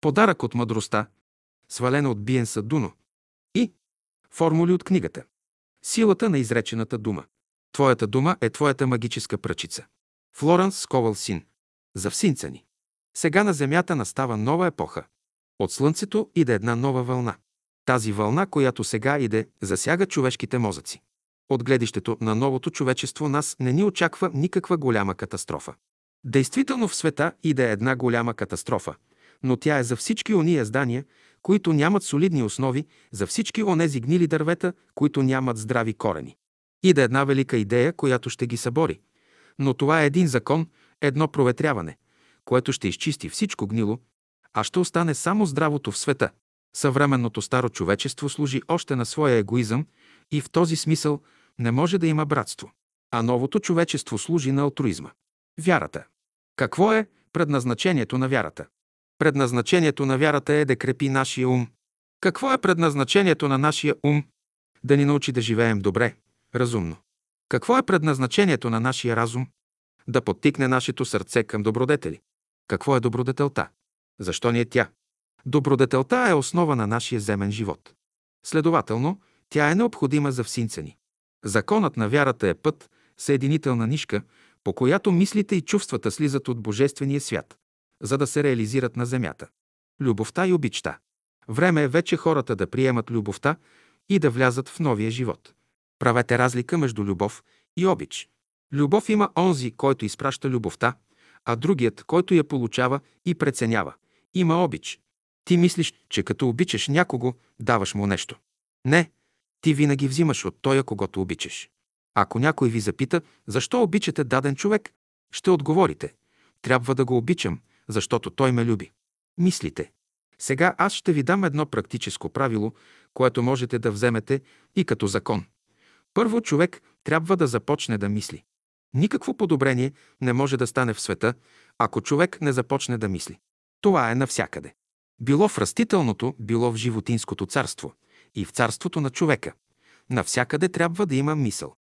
Подарък от мъдростта, свалена от Биен Садуно. И формули от книгата. Силата на изречената дума. Твоята дума е твоята магическа пръчица. Флоранс Сковал Син. За всинца ни. Сега на Земята настава нова епоха. От Слънцето иде една нова вълна. Тази вълна, която сега иде, засяга човешките мозъци. От гледището на новото човечество нас не ни очаква никаква голяма катастрофа. Действително в света иде една голяма катастрофа, но тя е за всички ония здания, които нямат солидни основи, за всички онези гнили дървета, които нямат здрави корени. Иде една велика идея, която ще ги събори. Но това е един закон, едно проветряване, което ще изчисти всичко гнило, а ще остане само здравото в света. Съвременното старо човечество служи още на своя егоизъм и в този смисъл не може да има братство. А новото човечество служи на алтруизма. Вярата. Какво е предназначението на вярата? Предназначението на вярата е да крепи нашия ум. Какво е предназначението на нашия ум? Да ни научи да живеем добре, разумно. Какво е предназначението на нашия разум? Да подтикне нашето сърце към добродетели. Какво е добродетелта? Защо ни е тя? Добродетелта е основа на нашия земен живот. Следователно, тя е необходима за всинца ни. Законът на вярата е път, съединителна нишка, по която мислите и чувствата слизат от Божествения свят, за да се реализират на земята. Любовта и обичта. Време е вече хората да приемат любовта и да влязат в новия живот. Правете разлика между любов и обич. Любов има онзи, който изпраща любовта, а другият, който я получава и преценява. Има обич. Ти мислиш, че като обичаш някого, даваш му нещо. Не, ти винаги взимаш от тоя, когато обичаш. Ако някой ви запита, защо обичате даден човек, ще отговорите. Трябва да го обичам, защото той ме люби. Мислите. Сега аз ще ви дам едно практическо правило, което можете да вземете и като закон. Първо човек трябва да започне да мисли. Никакво подобрение не може да стане в света, ако човек не започне да мисли. Това е навсякъде. Било в растителното, било в животинското царство и в царството на човека. Навсякъде трябва да има мисъл.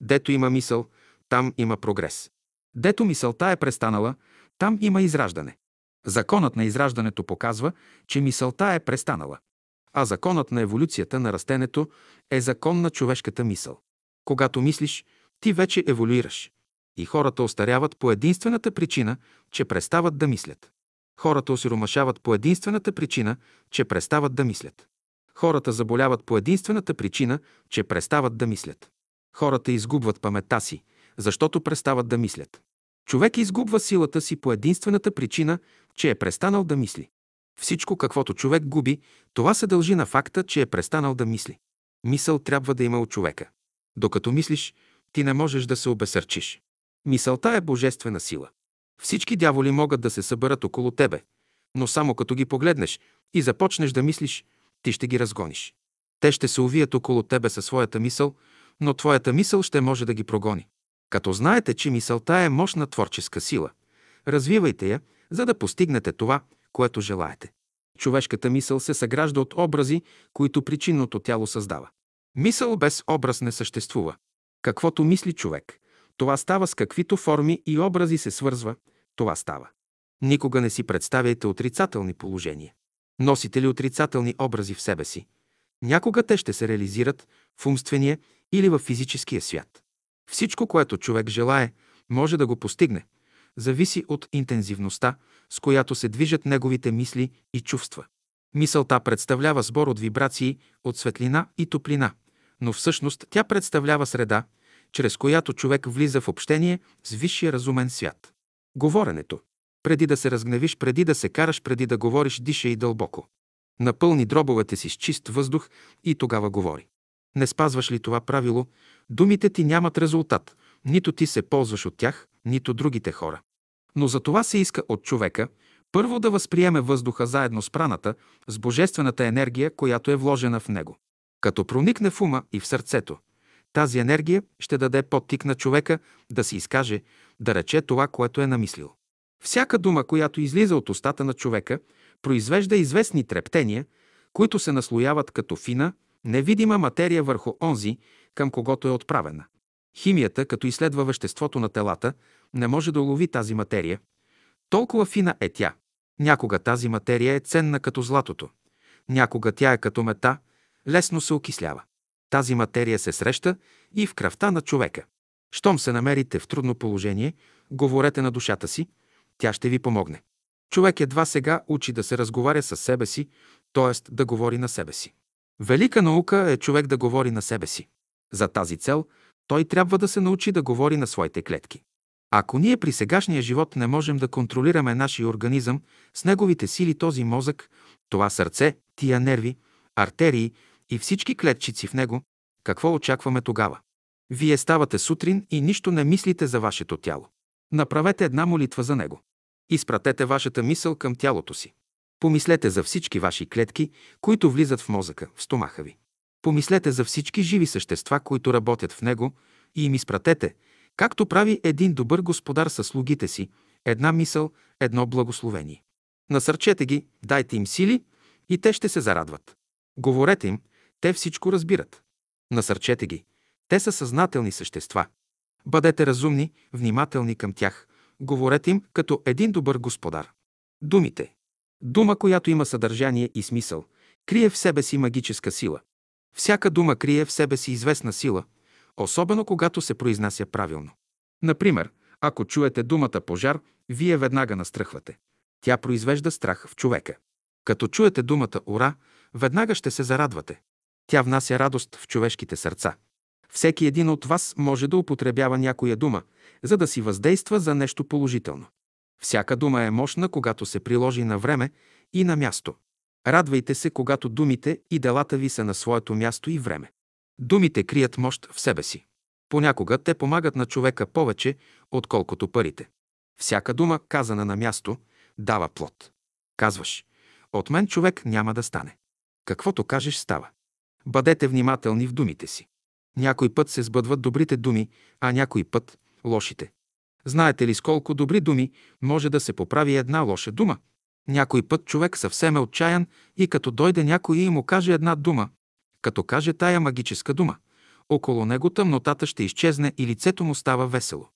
Дето има мисъл, там има прогрес. Дето мисълта е престанала, там има израждане. Законът на израждането показва, че мисълта е престанала. А законът на еволюцията на растенето е закон на човешката мисъл. Когато мислиш, ти вече еволюираш. И хората остаряват по единствената причина, че престават да мислят. Хората осиромашават по единствената причина, че престават да мислят. Хората заболяват по единствената причина, че престават да мислят. Хората изгубват паметта си, защото престават да мислят. Човек изгубва силата си по единствената причина, че е престанал да мисли. Всичко, каквото човек губи, това се дължи на факта, че е престанал да мисли. Мисъл трябва да има от човека. Докато мислиш, ти не можеш да се обесърчиш. Мисълта е божествена сила. Всички дяволи могат да се съберат около тебе, но само като ги погледнеш и започнеш да мислиш, ти ще ги разгониш. Те ще се увият около тебе със своята мисъл, но твоята мисъл ще може да ги прогони. Като знаете, че мисълта е мощна творческа сила, развивайте я, за да постигнете това, което желаете. Човешката мисъл се съгражда от образи, които причинното тяло създава. Мисъл без образ не съществува. Каквото мисли човек, това става с каквито форми и образи се свързва, това става. Никога не си представяйте отрицателни положения. Носите ли отрицателни образи в себе си? Някога те ще се реализират в умствения или в физическия свят. Всичко, което човек желае, може да го постигне. Зависи от интензивността, с която се движат неговите мисли и чувства. Мисълта представлява сбор от вибрации, от светлина и топлина, но всъщност тя представлява среда, чрез която човек влиза в общение с висшия разумен свят. Говоренето. Преди да се разгневиш, преди да се караш, преди да говориш, диша и дълбоко. Напълни дробовете си с чист въздух и тогава говори. Не спазваш ли това правило, думите ти нямат резултат, нито ти се ползваш от тях, нито другите хора. Но за това се иска от човека първо да възприеме въздуха заедно с праната, с божествената енергия, която е вложена в него. Като проникне в ума и в сърцето, тази енергия ще даде подтик на човека да се изкаже, да рече това, което е намислил. Всяка дума, която излиза от устата на човека, произвежда известни трептения, които се наслояват като фина, невидима материя върху онзи, към когото е отправена. Химията, като изследва веществото на телата, не може да улови тази материя. Толкова фина е тя. Някога тази материя е ценна като златото. Някога тя е като мета, лесно се окислява. Тази материя се среща и в кръвта на човека. Щом се намерите в трудно положение, говорете на душата си, тя ще ви помогне. Човек едва сега учи да се разговаря с себе си, т.е. да говори на себе си. Велика наука е човек да говори на себе си. За тази цел той трябва да се научи да говори на своите клетки. Ако ние при сегашния живот не можем да контролираме нашия организъм с неговите сили, този мозък, това сърце, тия нерви, артерии и всички клетчици в него, какво очакваме тогава? Вие ставате сутрин и нищо не мислите за вашето тяло. Направете една молитва за него. Изпратете вашата мисъл към тялото си. Помислете за всички ваши клетки, които влизат в мозъка, в стомаха ви. Помислете за всички живи същества, които работят в него и им изпратете, както прави един добър господар със слугите си, една мисъл, едно благословение. Насърчете ги, дайте им сили и те ще се зарадват. Говорете им, те всичко разбират. Насърчете ги. Те са съзнателни същества. Бъдете разумни, внимателни към тях. Говорете им като един добър господар. Думите. Дума, която има съдържание и смисъл, крие в себе си магическа сила. Всяка дума крие в себе си известна сила, особено когато се произнася правилно. Например, ако чуете думата пожар, вие веднага настръхвате. Тя произвежда страх в човека. Като чуете думата ура, веднага ще се зарадвате. Тя внася радост в човешките сърца. Всеки един от вас може да употребява някоя дума, за да си въздейства за нещо положително. Всяка дума е мощна, когато се приложи на време и на място. Радвайте се, когато думите и делата ви са на своето място и време. Думите крият мощ в себе си. Понякога те помагат на човека повече, отколкото парите. Всяка дума, казана на място, дава плод. Казваш, от мен човек няма да стане. Каквото кажеш, става. Бъдете внимателни в думите си. Някой път се сбъдват добрите думи, а някой път – лошите. Знаете ли с колко добри думи може да се поправи една лоша дума? Някой път човек съвсем е отчаян и като дойде някой и му каже една дума, като каже тая магическа дума, около него тъмнотата ще изчезне и лицето му става весело.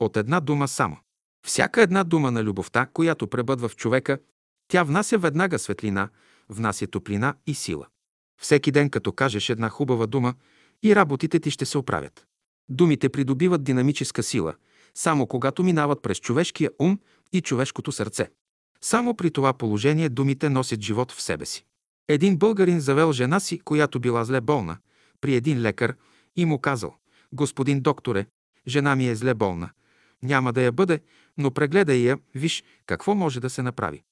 От една дума само. Всяка една дума на любовта, която пребъдва в човека, тя внася веднага светлина, внася топлина и сила. Всеки ден, като кажеш една хубава дума, и работите ти ще се оправят. Думите придобиват динамическа сила, само когато минават през човешкия ум и човешкото сърце. Само при това положение думите носят живот в себе си. Един българин завел жена си, която била зле болна, при един лекар и му казал «Господин докторе, жена ми е зле болна. Няма да я бъде, но прегледай я, виж какво може да се направи».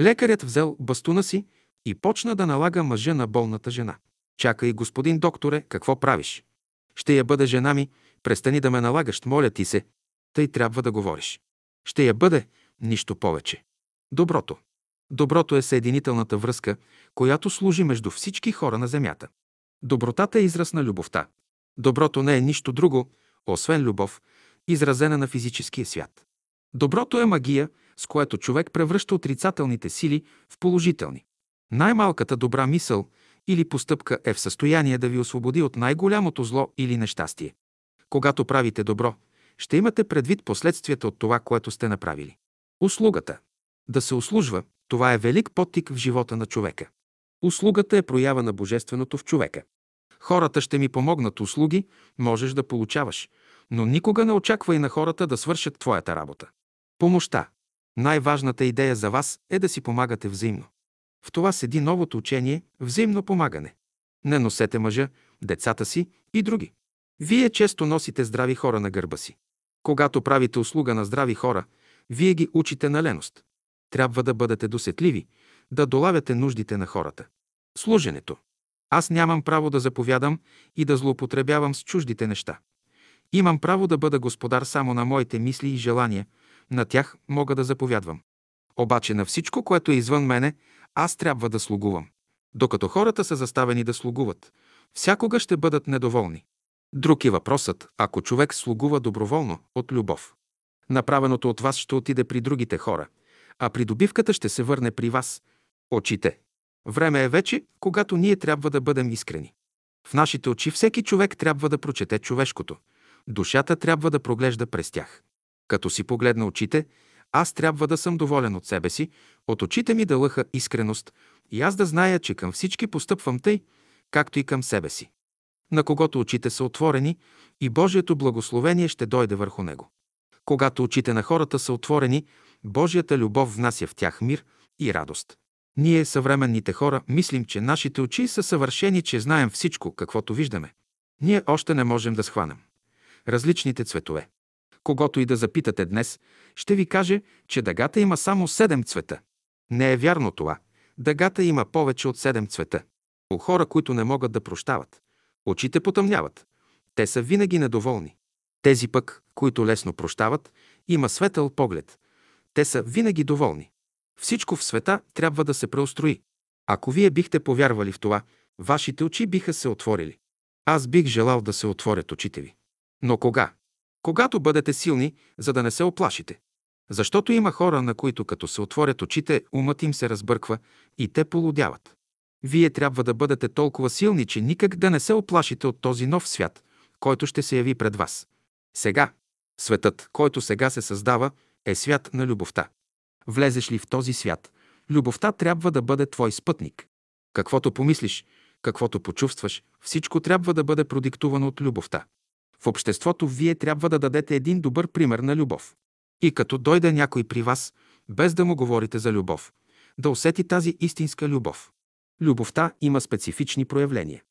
Лекарят взел бастуна си и почна да налага мъжа на болната жена. Чакай, господин докторе, какво правиш? Ще я бъде жена ми, престани да ме налагаш, моля ти се. Тъй трябва да говориш. Ще я бъде, нищо повече. Доброто. Доброто е съединителната връзка, която служи между всички хора на земята. Добротата е израз на любовта. Доброто не е нищо друго, освен любов, изразена на физическия свят. Доброто е магия, с което човек превръща отрицателните сили в положителни. Най-малката добра мисъл или постъпка е в състояние да ви освободи от най-голямото зло или нещастие. Когато правите добро, ще имате предвид последствията от това, което сте направили. Услугата. Да се услужва, това е велик подтик в живота на човека. Услугата е проява на божественото в човека. Хората ще ми помогнат услуги, можеш да получаваш, но никога не очаквай на хората да свършат твоята работа. Помощта. Най-важната идея за вас е да си помагате взаимно. В това седи новото учение – взаимно помагане. Не носете мъжа, децата си и други. Вие често носите здрави хора на гърба си. Когато правите услуга на здрави хора, вие ги учите на леност. Трябва да бъдете досетливи, да долавяте нуждите на хората. Служенето. Аз нямам право да заповядам и да злоупотребявам с чуждите неща. Имам право да бъда господар само на моите мисли и желания, на тях мога да заповядвам. Обаче на всичко, което е извън мене, аз трябва да слугувам. Докато хората са заставени да слугуват, всякога ще бъдат недоволни. Друг е въпросът, ако човек слугува доброволно, от любов. Направеното от вас ще отиде при другите хора, а придобивката ще се върне при вас. Очите. Време е вече, когато ние трябва да бъдем искрени. В нашите очи всеки човек трябва да прочете човешкото. Душата трябва да проглежда през тях. Като си погледна очите, Аз трябва да съм доволен от себе си, от очите ми да лъха искреност и аз да зная, че към всички постъпвам тъй, както и към себе си. На когото очите са отворени и Божието благословение ще дойде върху него. Когато очите на хората са отворени, Божията любов внася в тях мир и радост. Ние, съвременните хора, мислим, че нашите очи са съвършени, че знаем всичко, каквото виждаме. Ние още не можем да схванем. Различните цветове. Когато и да запитате днес, ще ви каже, че дъгата има само седем цвета. Не е вярно това. Дъгата има повече от седем цвета. У хора, които не могат да прощават, очите потъмняват. Те са винаги недоволни. Тези пък, които лесно прощават, има светъл поглед. Те са винаги доволни. Всичко в света трябва да се преустрои. Ако вие бихте повярвали в това, вашите очи биха се отворили. Аз бих желал да се отворят очите ви. Но кога? Когато бъдете силни, за да не се оплашите. Защото има хора, на които като се отворят очите, умът им се разбърква и те полудяват. Вие трябва да бъдете толкова силни, че никак да не се оплашите от този нов свят, който ще се яви пред вас. Сега, светът, който сега се създава, е свят на любовта. Влезеш ли в този свят, любовта трябва да бъде твой спътник. Каквото помислиш, каквото почувстваш, всичко трябва да бъде продиктувано от любовта. В обществото вие трябва да дадете един добър пример на любов. И като дойде някой при вас, без да му говорите за любов, да усети тази истинска любов. Любовта има специфични проявления.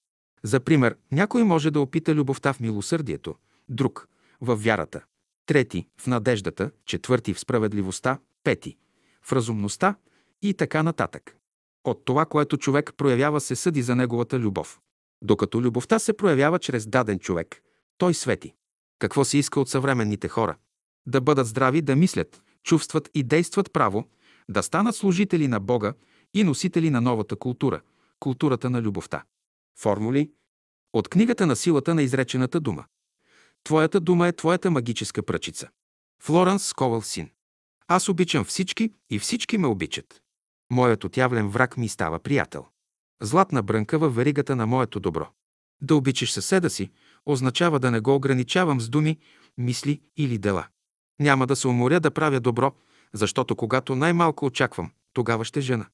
За пример, някой може да опита любовта в милосърдието, друг – в вярата, трети – в надеждата, четвърти – в справедливостта, пети – в разумността и така нататък. От това, което човек проявява, се съди за неговата любов. Докато любовта се проявява чрез даден човек, той свети. Какво се иска от съвременните хора? Да бъдат здрави, да мислят, чувстват и действат право, да станат служители на Бога и носители на новата култура – културата на любовта. Формули от книгата на силата на изречената дума. Твоята дума е твоята магическа пръчица. Флоранс Сковал син. Аз обичам всички и всички ме обичат. Моят отявлен враг ми става приятел. Златна брънка във веригата на моето добро. Да обичаш съседа си означава да не го ограничавам с думи, мисли или дела. Няма да се уморя да правя добро, защото когато най-малко очаквам, тогава ще жена.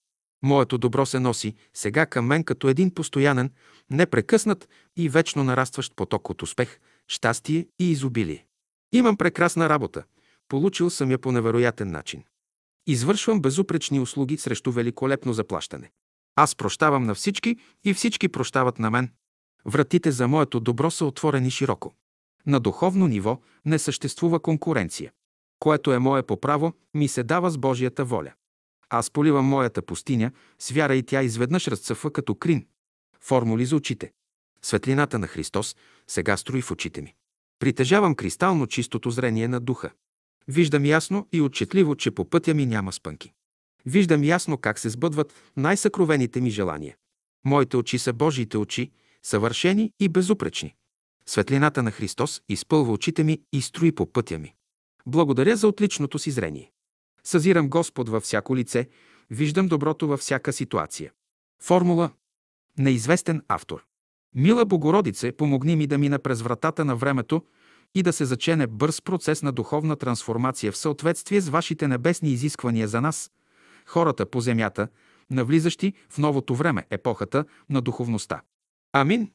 Моето добро се носи сега към мен като един постоянен, непрекъснат и вечно нарастващ поток от успех, щастие и изобилие. Имам прекрасна работа. Получил съм я по невероятен начин. Извършвам безупречни услуги срещу великолепно заплащане. Аз прощавам на всички и всички прощават на мен. Вратите за моето добро са отворени широко. На духовно ниво не съществува конкуренция. Което е мое по право, ми се дава с Божията воля. Аз поливам моята пустиня, с вяра и тя изведнъж разцъфва като крин. Формули за очите. Светлината на Христос сега строи в очите ми. Притежавам кристално чистото зрение на духа. Виждам ясно и отчетливо, че по пътя ми няма спънки. Виждам ясно как се сбъдват най-съкровените ми желания. Моите очи са Божиите очи, съвършени и безупречни. Светлината на Христос изпълва очите ми и строи по пътя ми. Благодаря за отличното си зрение. Съзирам Господ във всяко лице, виждам доброто във всяка ситуация. Формула Неизвестен автор Мила Богородице, помогни ми да мина през вратата на времето и да се зачене бърз процес на духовна трансформация в съответствие с вашите небесни изисквания за нас, хората по земята, навлизащи в новото време, епохата на духовността. Амин.